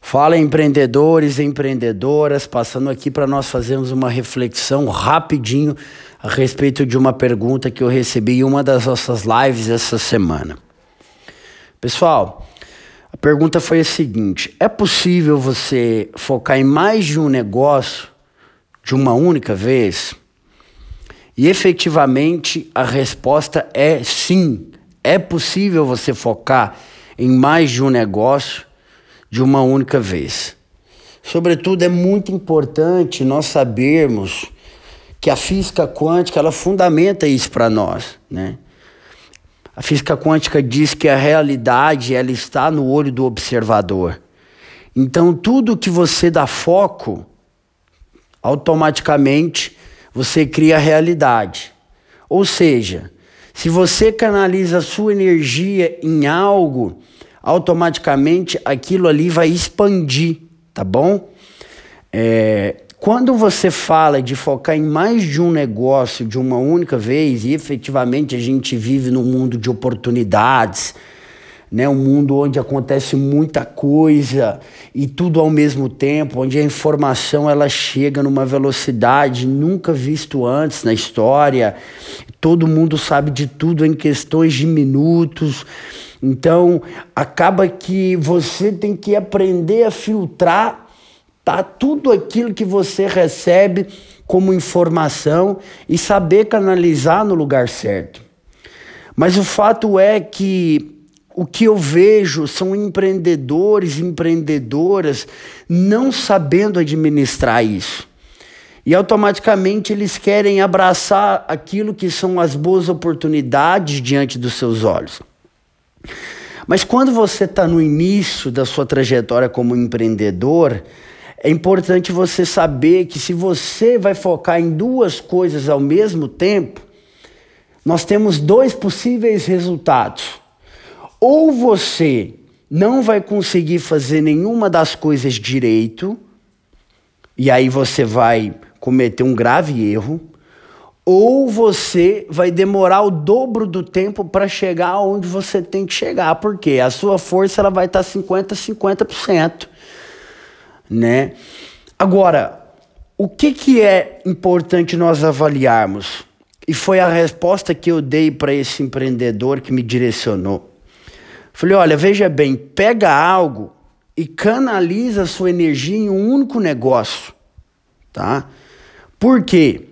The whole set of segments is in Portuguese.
Fala empreendedores e empreendedoras, passando aqui para nós fazermos uma reflexão rapidinho a respeito de uma pergunta que eu recebi em uma das nossas lives essa semana. Pessoal, a pergunta foi a seguinte: é possível você focar em mais de um negócio de uma única vez? E efetivamente a resposta é sim. É possível você focar em mais de um negócio de uma única vez. Sobretudo, é muito importante nós sabermos que a física quântica ela fundamenta isso para nós, né? A física quântica diz que a realidade ela está no olho do observador. Então, tudo que você dá foco, automaticamente você cria a realidade. Ou seja, se você canaliza a sua energia em algo, automaticamente aquilo ali vai expandir, tá bom? É, quando você fala de focar em mais de um negócio de uma única vez, e efetivamente a gente vive num mundo de oportunidades, né? um mundo onde acontece muita coisa e tudo ao mesmo tempo, onde a informação ela chega numa velocidade nunca visto antes na história, todo mundo sabe de tudo em questões de minutos. Então, acaba que você tem que aprender a filtrar tá tudo aquilo que você recebe como informação e saber canalizar no lugar certo. Mas o fato é que o que eu vejo são empreendedores empreendedoras não sabendo administrar isso. E automaticamente eles querem abraçar aquilo que são as boas oportunidades diante dos seus olhos. Mas quando você está no início da sua trajetória como empreendedor, é importante você saber que se você vai focar em duas coisas ao mesmo tempo, nós temos dois possíveis resultados. Ou você não vai conseguir fazer nenhuma das coisas direito, e aí você vai cometer um grave erro, ou você vai demorar o dobro do tempo para chegar onde você tem que chegar, porque a sua força ela vai estar 50 50%, né? Agora, o que que é importante nós avaliarmos? E foi a resposta que eu dei para esse empreendedor que me direcionou. Falei: "Olha, veja bem, pega algo e canaliza a sua energia em um único negócio, tá? Por quê?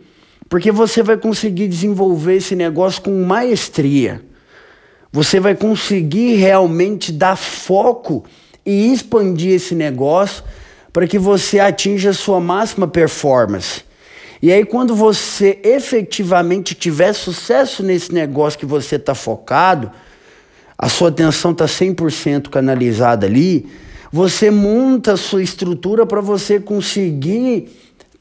Porque você vai conseguir desenvolver esse negócio com maestria. Você vai conseguir realmente dar foco e expandir esse negócio para que você atinja a sua máxima performance. E aí, quando você efetivamente tiver sucesso nesse negócio que você está focado, a sua atenção está 100% canalizada ali, você monta a sua estrutura para você conseguir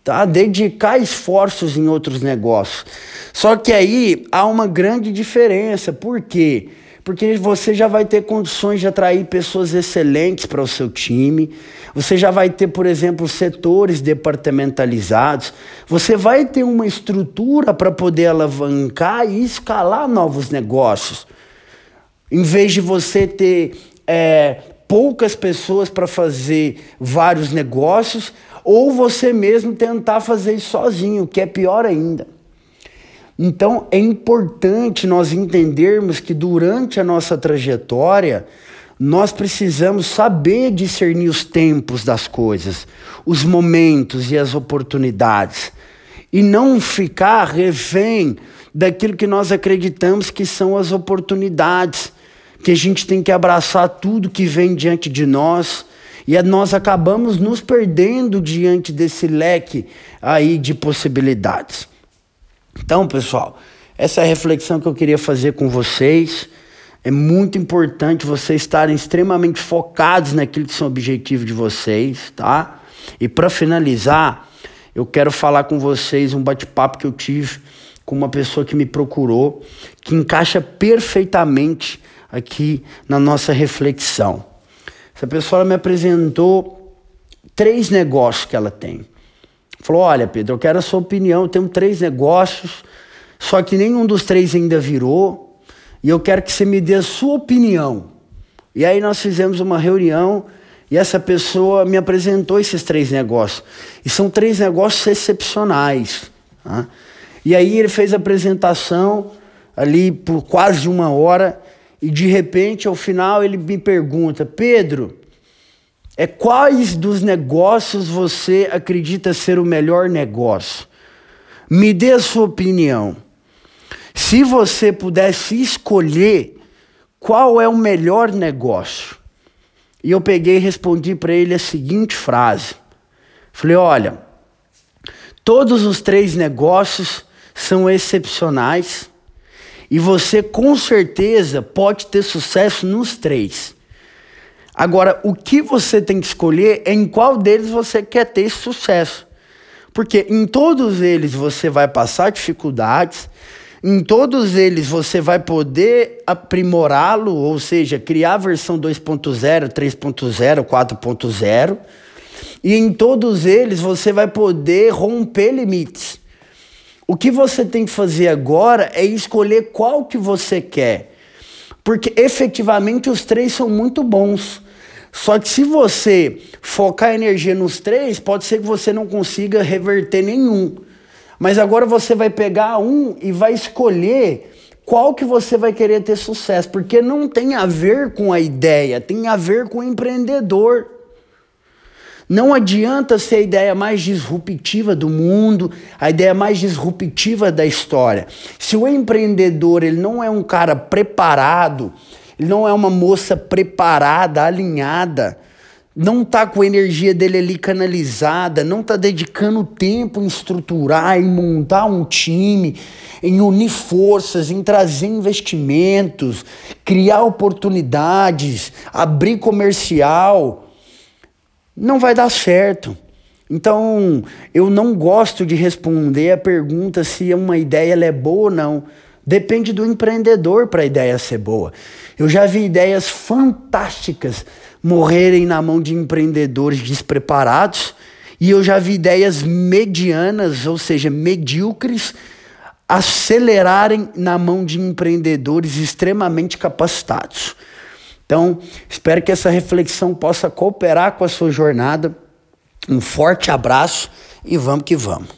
tá? dedicar esforços em outros negócios. Só que aí há uma grande diferença. Por quê? Porque você já vai ter condições de atrair pessoas excelentes para o seu time. Você já vai ter, por exemplo, setores departamentalizados. Você vai ter uma estrutura para poder alavancar e escalar novos negócios. Em vez de você ter é, poucas pessoas para fazer vários negócios, ou você mesmo tentar fazer isso sozinho, que é pior ainda. Então é importante nós entendermos que durante a nossa trajetória, nós precisamos saber discernir os tempos das coisas, os momentos e as oportunidades, e não ficar refém daquilo que nós acreditamos que são as oportunidades, que a gente tem que abraçar tudo que vem diante de nós e nós acabamos nos perdendo diante desse leque aí de possibilidades. Então, pessoal, essa é a reflexão que eu queria fazer com vocês. É muito importante vocês estarem extremamente focados naquilo que são objetivos de vocês, tá? E para finalizar, eu quero falar com vocês um bate-papo que eu tive com uma pessoa que me procurou, que encaixa perfeitamente aqui na nossa reflexão. Essa pessoa me apresentou três negócios que ela tem. Falou: Olha, Pedro, eu quero a sua opinião. Eu tenho três negócios, só que nenhum dos três ainda virou. E eu quero que você me dê a sua opinião. E aí nós fizemos uma reunião E essa pessoa me apresentou esses três negócios. E são três negócios excepcionais. Tá? E aí ele fez a apresentação ali por quase uma hora. E de repente, ao final, ele me pergunta: Pedro, é quais dos negócios você acredita ser o melhor negócio? Me dê a sua opinião. Se você pudesse escolher qual é o melhor negócio, e eu peguei e respondi para ele a seguinte frase: Falei, olha, todos os três negócios são excepcionais e você com certeza pode ter sucesso nos três. Agora, o que você tem que escolher é em qual deles você quer ter sucesso. Porque em todos eles você vai passar dificuldades, em todos eles você vai poder aprimorá-lo, ou seja, criar a versão 2.0, 3.0, 4.0. E em todos eles você vai poder romper limites. O que você tem que fazer agora é escolher qual que você quer. Porque efetivamente os três são muito bons. Só que se você focar energia nos três, pode ser que você não consiga reverter nenhum. Mas agora você vai pegar um e vai escolher qual que você vai querer ter sucesso, porque não tem a ver com a ideia, tem a ver com o empreendedor. Não adianta ser a ideia mais disruptiva do mundo, a ideia mais disruptiva da história. Se o empreendedor ele não é um cara preparado, ele não é uma moça preparada, alinhada, não tá com a energia dele ali canalizada, não tá dedicando tempo em estruturar, em montar um time, em unir forças, em trazer investimentos, criar oportunidades, abrir comercial, não vai dar certo. Então, eu não gosto de responder a pergunta se uma ideia é boa ou não. Depende do empreendedor para a ideia ser boa. Eu já vi ideias fantásticas morrerem na mão de empreendedores despreparados, e eu já vi ideias medianas, ou seja, medíocres, acelerarem na mão de empreendedores extremamente capacitados. Então, espero que essa reflexão possa cooperar com a sua jornada. Um forte abraço e vamos que vamos.